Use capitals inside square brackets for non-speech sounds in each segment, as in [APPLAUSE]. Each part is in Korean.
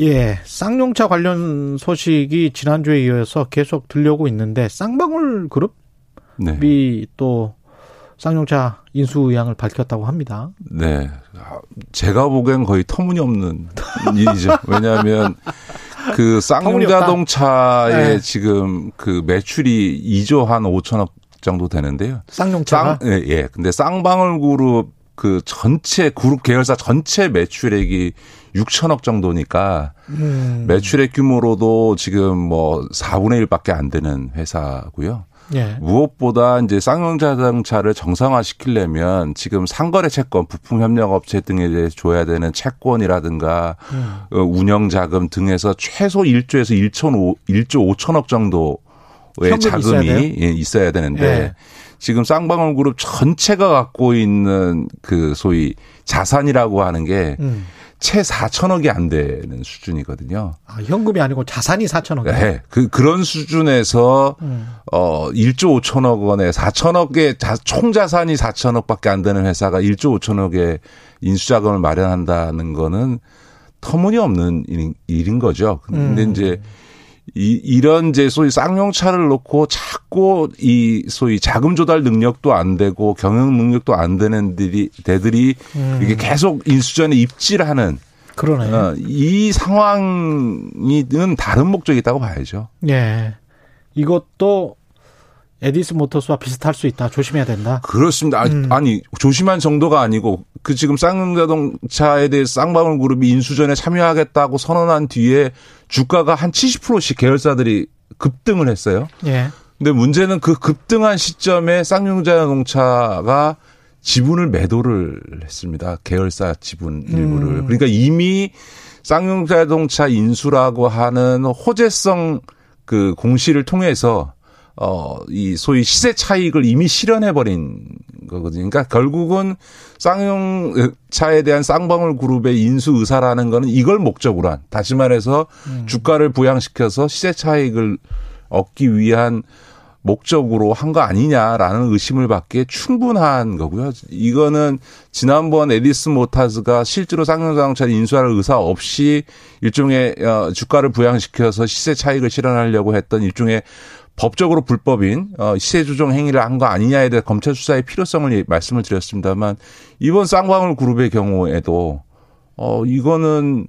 예, 쌍용차 관련 소식이 지난주에 이어서 계속 들려오고 있는데 쌍방울 그룹이 네. 또 쌍용차 인수 의향을 밝혔다고 합니다. 네. 제가 보기엔 거의 터무니없는 [LAUGHS] 일이죠. 왜냐하면 그 쌍용자동차의 네. 지금 그 매출이 2조 한 5천억 정도 되는데요. 쌍용차가? 쌍, 예, 예. 근데 쌍방울 그룹 그 전체 그룹 계열사 전체 매출액이 6천억 정도니까 음. 매출액 규모로도 지금 뭐 4분의 1밖에 안 되는 회사고요. 예. 무엇보다 이제 쌍용 자동차를 정상화 시키려면 지금 상거래 채권, 부품 협력 업체 등에 대해 줘야 되는 채권이라든가 음. 운영 자금 등에서 최소 1조에서 1천 1조 5천억 정도 의 자금이 있어야, 예, 있어야 되는데 예. 지금 쌍방울 그룹 전체가 갖고 있는 그 소위 자산이라고 하는 게 음. 채 4천억이 안 되는 수준이거든요. 아, 현금이 아니고 자산이 4천억. 네. 그, 그런 수준에서, 음. 어, 1조 5천억 원에 4천억의 자, 총 자산이 4천억 밖에 안 되는 회사가 1조 5천억의 인수자금을 마련한다는 거는 터무니없는 일인, 일인 거죠. 근데 음. 이제 이, 이런 이제 소위 쌍용차를 놓고 자꾸 이 소위 자금 조달 능력도 안 되고 경영 능력도 안 되는 들이 대들이 음. 이게 계속 인수전에 입질하는 그러네. 어, 이 상황이는 다른 목적이 있다고 봐야죠. 네. 이것도 에디스 모터스와 비슷할 수 있다. 조심해야 된다. 그렇습니다. 음. 아니 조심한 정도가 아니고 그 지금 쌍용자동차에 대해 쌍방울 그룹이 인수전에 참여하겠다고 선언한 뒤에 주가가 한 70%씩 계열사들이 급등을 했어요. 예. 근데 문제는 그 급등한 시점에 쌍용자동차가 지분을 매도를 했습니다. 계열사 지분 일부를. 음. 그러니까 이미 쌍용자동차 인수라고 하는 호재성 그 공시를 통해서 어, 이 소위 시세 차익을 이미 실현해버린 거거든요. 그러니까 결국은 쌍용 차에 대한 쌍방울 그룹의 인수 의사라는 거는 이걸 목적으로 한, 다시 말해서 음. 주가를 부양시켜서 시세 차익을 얻기 위한 목적으로 한 거 아니냐라는 의심을 받기에 충분한 거고요. 이거는 지난번 에디슨 모터스가 실제로 쌍용자동차를 인수할 의사 없이 일종의 어, 주가를 부양시켜서 시세 차익을 실현하려고 했던 일종의 법적으로 불법인 어 시세 조정 행위를 한 거 아니냐에 대해 검찰 수사의 필요성을 말씀을 드렸습니다만 이번 쌍방울 그룹의 경우에도 어 이거는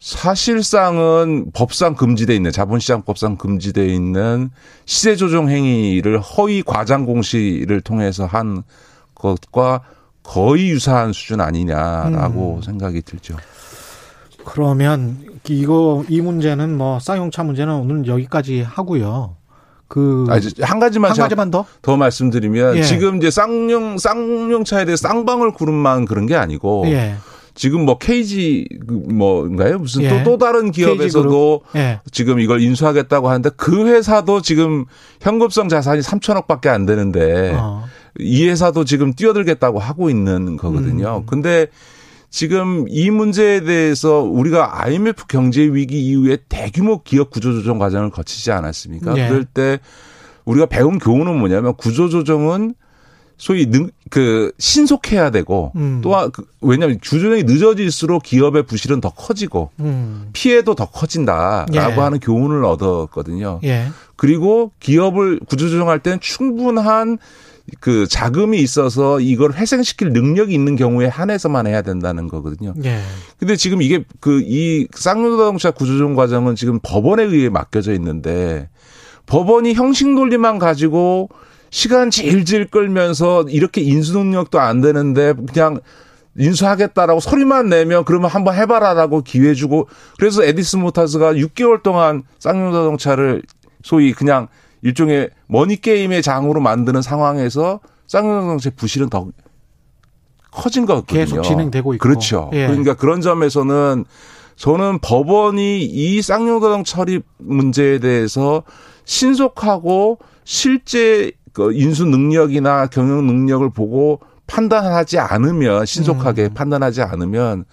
사실상은 법상 금지돼 있는 자본시장 법상 금지돼 있는 시세 조정 행위를 허위 과장 공시를 통해서 한 것과 거의 유사한 수준 아니냐라고 음. 생각이 들죠. 그러면 이거 이 문제는 뭐 쌍용차 문제는 오늘 여기까지 하고요. 그. 아, 한 가지만. 한 가지만 더? 더 말씀드리면. 예. 지금 이제 쌍용, 쌍용차에 대해 쌍방울 그룹만 그런 게 아니고. 예. 지금 뭐 KG 그 뭐인가요? 무슨 예. 또, 또 다른 기업에서도 예. 지금 이걸 인수하겠다고 하는데 그 회사도 지금 현금성 자산이 3천억 밖에 안 되는데 어. 이 회사도 지금 뛰어들겠다고 하고 있는 거거든요. 음. 근데 지금 이 문제에 대해서 우리가 IMF 경제 위기 이후에 대규모 기업 구조조정 과정을 거치지 않았습니까? 네. 그럴 때 우리가 배운 교훈은 뭐냐면 구조조정은 소위 능, 그 신속해야 되고 음. 또한 그, 왜냐하면 주조정이 늦어질수록 기업의 부실은 더 커지고 음. 피해도 더 커진다라고 예. 하는 교훈을 얻었거든요. 예. 그리고 기업을 구조조정할 때는 충분한 그 자금이 있어서 이걸 회생시킬 능력이 있는 경우에 한해서만 해야 된다는 거거든요. 예. 근데 지금 이게 그 이 쌍용자동차 구조조정 과정은 지금 법원에 의해 맡겨져 있는데 법원이 형식 논리만 가지고 시간 질질 끌면서 이렇게 인수 능력도 안 되는데 그냥 인수하겠다라고 소리만 내면 그러면 한번 해봐라라고 기회 주고 그래서 에디슨 모터스가 6개월 동안 쌍용 자동차를 소위 그냥 일종의 money game의 장으로 만드는 상황에서 쌍용자동차의 부실은 더 커진 것 같거든요. 계속 진행되고 있고. 그렇죠. 예. 그러니까 그런 점에서는 저는 법원이 이 쌍용자동차 처리 문제에 대해서 신속하고 실제 그 인수 능력이나 경영 능력을 보고 판단하지 않으면 신속하게 음. 판단하지 않으면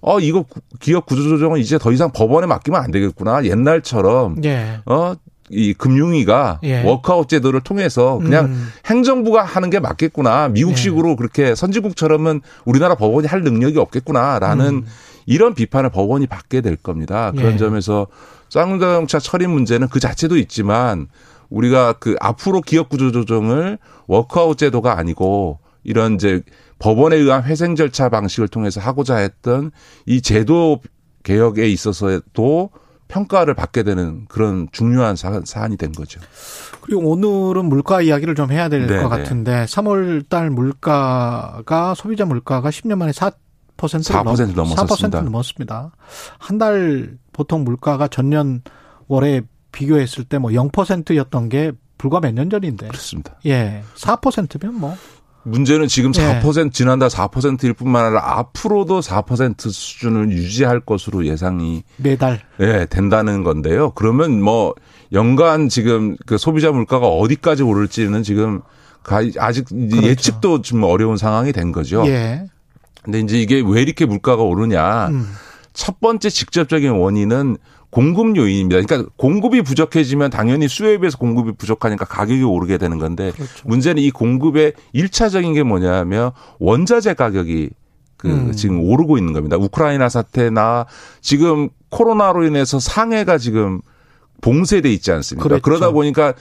어 이거 기업 구조조정은 이제 더 이상 법원에 맡기면 안 되겠구나 옛날처럼 예. 어 이 금융위가 예. 워크아웃 제도를 통해서 그냥 음. 행정부가 하는 게 맞겠구나 미국식으로 예. 그렇게 선진국처럼은 우리나라 법원이 할 능력이 없겠구나라는 음. 이런 비판을 법원이 받게 될 겁니다. 그런 예. 점에서 쌍용자동차 처리 문제는 그 자체도 있지만 우리가 그 앞으로 기업 구조 조정을 워크아웃 제도가 아니고 이런 이제 법원에 의한 회생 절차 방식을 통해서 하고자 했던 이 제도 개혁에 있어서도 평가를 받게 되는 그런 중요한 사안이 된 거죠. 그리고 오늘은 물가 이야기를 좀 해야 될것 네, 네. 같은데 3월 달 물가가 소비자 물가가 10년 만에 4% 4% 넘, 넘었습니다. 4% 넘었습니다. 한 달 보통 물가가 전년 월에 비교했을 때 뭐 0%였던 게 불과 몇 년 전인데. 그렇습니다. 예. 4%면 뭐. 문제는 지금 4% 예. 지난달 4%일 뿐만 아니라 앞으로도 4% 수준을 유지할 것으로 예상이 매달 예, 된다는 건데요. 그러면 뭐 연간 지금 그 소비자 물가가 어디까지 오를지는 지금 아직 그렇죠. 예측도 좀 어려운 상황이 된 거죠. 예. 근데 이제 이게 왜 이렇게 물가가 오르냐? 음. 첫 번째 직접적인 원인은 공급 요인입니다. 그러니까 공급이 부족해지면 당연히 수요에 비해서 공급이 부족하니까 가격이 오르게 되는 건데 그렇죠. 문제는 이 공급의 1차적인 게 뭐냐면 원자재 가격이 그 음. 지금 오르고 있는 겁니다. 우크라이나 사태나 지금 코로나로 인해서 상해가 지금 봉쇄돼 있지 않습니까? 그렇죠. 그러다 보니까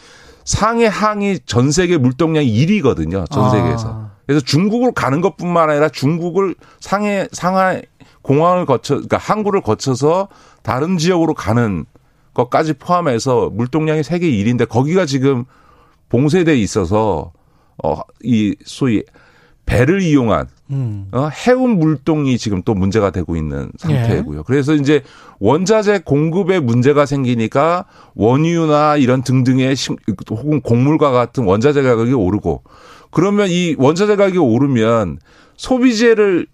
상해 항이 전 세계 물동량이 1위거든요. 전 세계에서. 아. 그래서 중국으로 가는 것뿐만 아니라 중국을 상해 상하 공항을 거쳐 그러니까 항구를 거쳐서 다른 지역으로 가는 것까지 포함해서 물동량이 세계 1위인데 거기가 지금 봉쇄돼 있어서 어 이 소위 배를 이용한 음. 어, 해운 물동이 지금 또 문제가 되고 있는 상태고요. 예. 그래서 이제 원자재 공급에 문제가 생기니까 원유나 이런 등등의 혹은 곡물과 같은 원자재 가격이 오르고 그러면 이 원자재 가격이 오르면 소비재를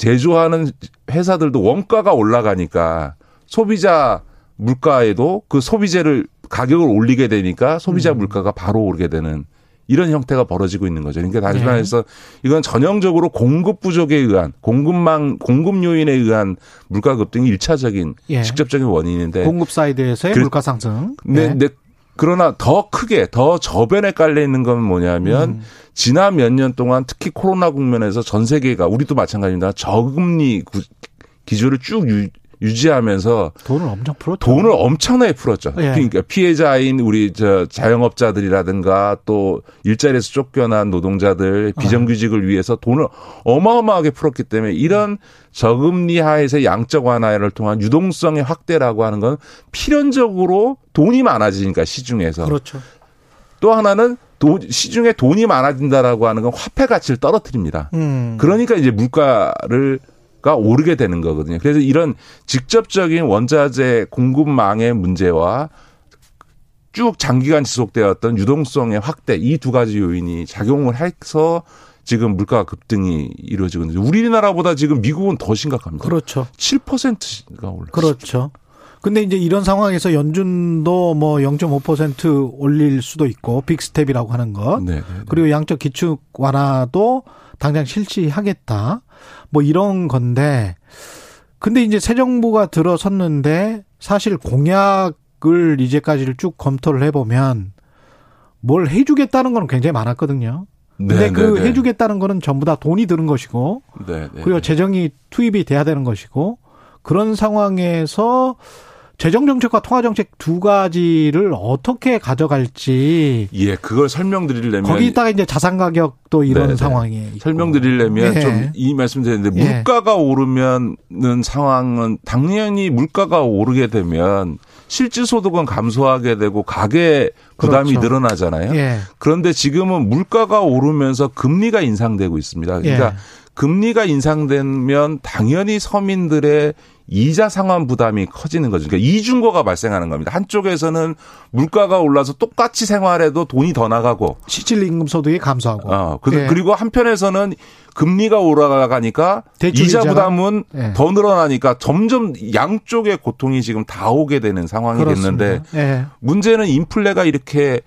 제조하는 회사들도 원가가 올라가니까 소비자 물가에도 그 소비재를 가격을 올리게 되니까 소비자 음. 물가가 바로 오르게 되는 이런 형태가 벌어지고 있는 거죠. 그러니까 다시 네. 말해서 이건 전형적으로 공급 부족에 의한 공급망 공급 요인에 의한 물가 급등이 일차적인 예. 직접적인 원인인데 공급 사이드에서의 그, 물가 상승. 네, 네. 네. 그러나 더 크게 더 저변에 깔려 있는 건 뭐냐면 음. 지난 몇 년 동안 특히 코로나 국면에서 전 세계가 우리도 마찬가지입니다. 저금리 기조를 쭉 유 지하면서 돈을 엄청 풀었죠. 돈을 엄청나게 풀었죠. 예. 그러니까 피해자인 우리 저 자영업자들이라든가 또 일자리에서 쫓겨난 노동자들 비정규직을 위해서 돈을 어마어마하게 풀었기 때문에 이런 저금리 하에서 양적 완화를 통한 유동성의 확대라고 하는 건 필연적으로 돈이 많아지니까 시중에서. 그렇죠. 또 하나는 돈, 시중에 돈이 많아진다라고 하는 건 화폐 가치를 떨어뜨립니다. 음. 그러니까 이제 물가를 가 오르게 되는 거거든요. 그래서 이런 직접적인 원자재 공급망의 문제와 쭉 장기간 지속되었던 유동성의 확대 이 두 가지 요인이 작용을 해서 지금 물가 급등이 이루어지고 있는데 우리나라보다 지금 미국은 더 심각합니다. 그렇죠. 7%가 올랐습니다. 그렇죠. 근데 이제 이런 상황에서 연준도 뭐 0.5% 올릴 수도 있고 빅스텝이라고 하는 것. 네, 네, 네. 그리고 양적 기축 완화도 당장 실시하겠다. 뭐 이런 건데 근데 이제 새 정부가 들어섰는데 사실 공약을 이제까지를 쭉 검토를 해보면 뭘 해주겠다는 건 굉장히 많았거든요. 근데 네, 그 네, 네. 해주겠다는 거는 전부 다 돈이 드는 것이고 네, 네 그리고 네. 재정이 투입이 돼야 되는 것이고 그런 상황에서 재정 정책과 통화 정책 두 가지를 어떻게 가져갈지 예 그걸 설명드리려면 거기다가 이제 자산 가격도 이런 네네. 상황이 설명드리려면 예. 좀이 말씀드렸는데 예. 물가가 오르면은 상황은 당연히 물가가 오르게 되면 실질 소득은 감소하게 되고 가계 부담이 그렇죠. 늘어나잖아요. 예. 그런데 지금은 물가가 오르면서 금리가 인상되고 있습니다. 그러니까 예. 금리가 인상되면 당연히 서민들의 이자 상환 부담이 커지는 거죠. 그러니까 이중고가 발생하는 겁니다. 한쪽에서는 물가가 올라서 똑같이 생활해도 돈이 더 나가고 실질 임금 소득이 감소하고. 어, 그, 네. 그리고 한편에서는 금리가 올라가니까 이자 부담은 네. 더 늘어나니까 점점 양쪽의 고통이 지금 다 오게 되는 상황이 그렇습니다. 됐는데 네. 문제는 인플레가 이렇게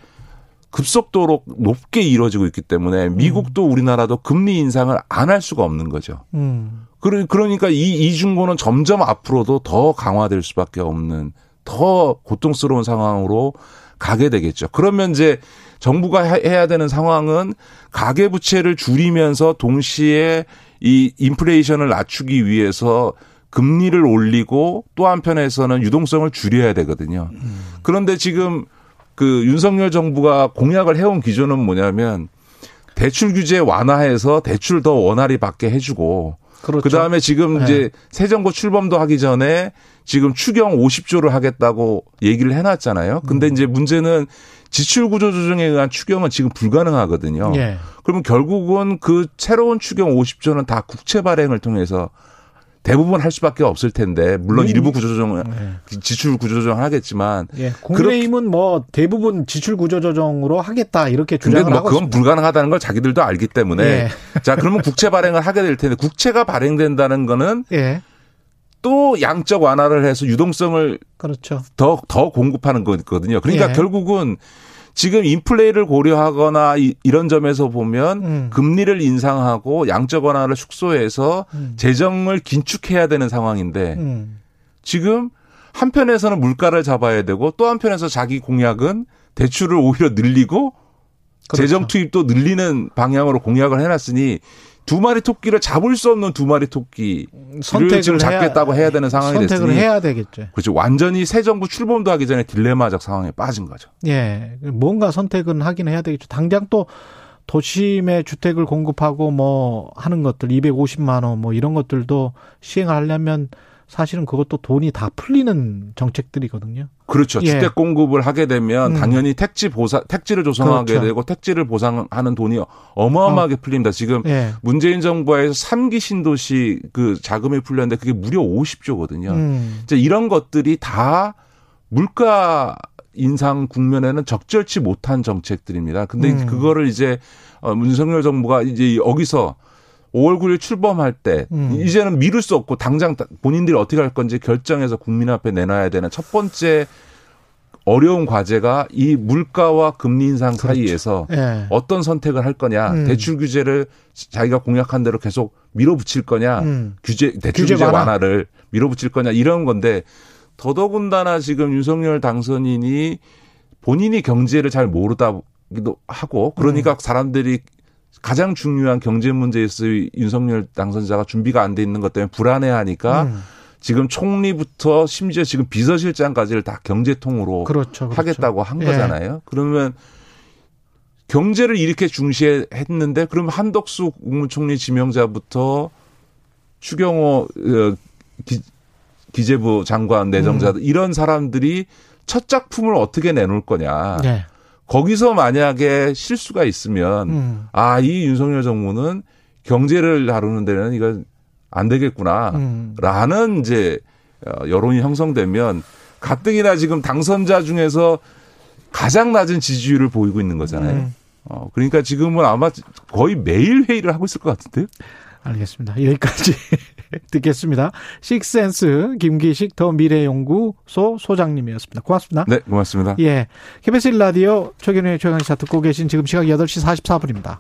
급속도로 높게 이루어지고 있기 때문에 미국도 우리나라도 금리 인상을 안 할 수가 없는 거죠. 음. 그러니까 이 이중고는 점점 앞으로도 더 강화될 수밖에 없는 더 고통스러운 상황으로 가게 되겠죠. 그러면 이제 정부가 해야 되는 상황은 가계 부채를 줄이면서 동시에 이 인플레이션을 낮추기 위해서 금리를 올리고 또 한편에서는 유동성을 줄여야 되거든요. 그런데 지금 그 윤석열 정부가 공약을 해온 기조는 뭐냐면 대출 규제 완화해서 대출 더 원활히 받게 해주고 그렇죠. 그다음에 지금 네. 이제 새 정부 출범도 하기 전에 지금 추경 50조를 하겠다고 얘기를 해놨잖아요. 근데 음. 이제 문제는 지출 구조 조정에 의한 추경은 지금 불가능하거든요. 예. 그러면 결국은 그 새로운 추경 50조는 다 국채 발행을 통해서 대부분 할 수밖에 없을 텐데 물론 음. 일부 구조조정 네. 지출 구조조정 하겠지만 예. 국민의힘은 뭐 대부분 지출 구조조정으로 하겠다 이렇게 주장을 뭐 하고 그건 있습니다. 불가능하다는 걸 자기들도 알기 때문에 예. 자 그러면 국채 발행을 하게 될 텐데 국채가 발행된다는 거는 예. 또 양적 완화를 해서 유동성을 그렇죠. 더 더 공급하는 거거든요. 그러니까 예. 결국은 지금 인플레이를 고려하거나 이, 런 점에서 보면 음. 금리를 인상하고 양적 완화를 축소해서 음. 재정을 긴축해야 되는 상황인데 음. 지금 한편에서는 물가를 잡아야 되고 또 한편에서 자기 공약은 대출을 오히려 늘리고 그렇죠. 재정 투입도 늘리는 방향으로 공약을 해놨으니 두 마리 토끼를 잡을 수 없는 두 마리 토끼를 선택을 지금 잡겠다고 해야, 해야 되는 상황이 선택을 됐으니 해야 되겠죠. 그렇죠. 완전히 새 정부 출범도 하기 전에 딜레마적 상황에 빠진 거죠. 예. 뭔가 선택은 하긴 해야 되겠죠. 당장 또 도심에 주택을 공급하고 뭐 하는 것들 250만 원 뭐 이런 것들도 시행하려면 사실은 그것도 돈이 다 풀리는 정책들이거든요. 그렇죠. 예. 주택 공급을 하게 되면 음. 당연히 택지 보상 택지를 조성하게 그렇죠. 되고 택지를 보상하는 돈이 어마어마하게 어. 풀립니다. 지금 예. 문재인 정부에서 3기 신도시 그 자금이 풀렸는데 그게 무려 50조거든요. 음. 이제 이런 것들이 다 물가 인상 국면에는 적절치 못한 정책들입니다. 근데 음. 그거를 이제 어, 문석열 정부가 이제 여기서 5월 9일 출범할 때 음. 이제는 미룰 수 없고 당장 본인들이 어떻게 할 건지 결정해서 국민 앞에 내놔야 되는 첫 번째 어려운 과제가 이 물가와 금리 인상 그렇죠. 사이에서 예. 어떤 선택을 할 거냐 음. 대출 규제를 자기가 공약한 대로 계속 밀어붙일 거냐 음. 규제 대출 규제, 규제 완화 를 밀어붙일 거냐 이런 건데 더더군다나 지금 윤석열 당선인이 본인이 경제를 잘 모르다 기도 하고 그러니까 음. 사람들이 가장 중요한 경제 문제에서 윤석열 당선자가 준비가 안 돼 있는 것 때문에 불안해하니까 음. 지금 총리부터 심지어 지금 비서실장까지를 다 경제통으로 그렇죠, 그렇죠. 하겠다고 한 예. 거잖아요. 그러면 경제를 이렇게 중시했는데 그럼 한덕수 국무총리 지명자부터 추경호 어, 기, 기재부 장관 내정자 음. 이런 사람들이 첫 작품을 어떻게 내놓을 거냐. 네. 거기서 만약에 실수가 있으면 음. 아, 이 윤석열 정부는 경제를 다루는 데는 이거 안 되겠구나. 음. 라는 이제 어, 여론이 형성되면 가뜩이나 지금 당선자 중에서 가장 낮은 지지율을 보이고 있는 거잖아요. 음. 어, 그러니까 지금은 아마 거의 매일 회의를 하고 있을 것 같은데요. 알겠습니다. 여기까지 [LAUGHS] 듣겠습니다. 식센스 김기식 더 미래연구소 소장님이었습니다. 고맙습니다. 네, 고맙습니다. 예. KBS 라디오 최경영의 최강시사 듣고 계신 지금 시각 8시 44분입니다.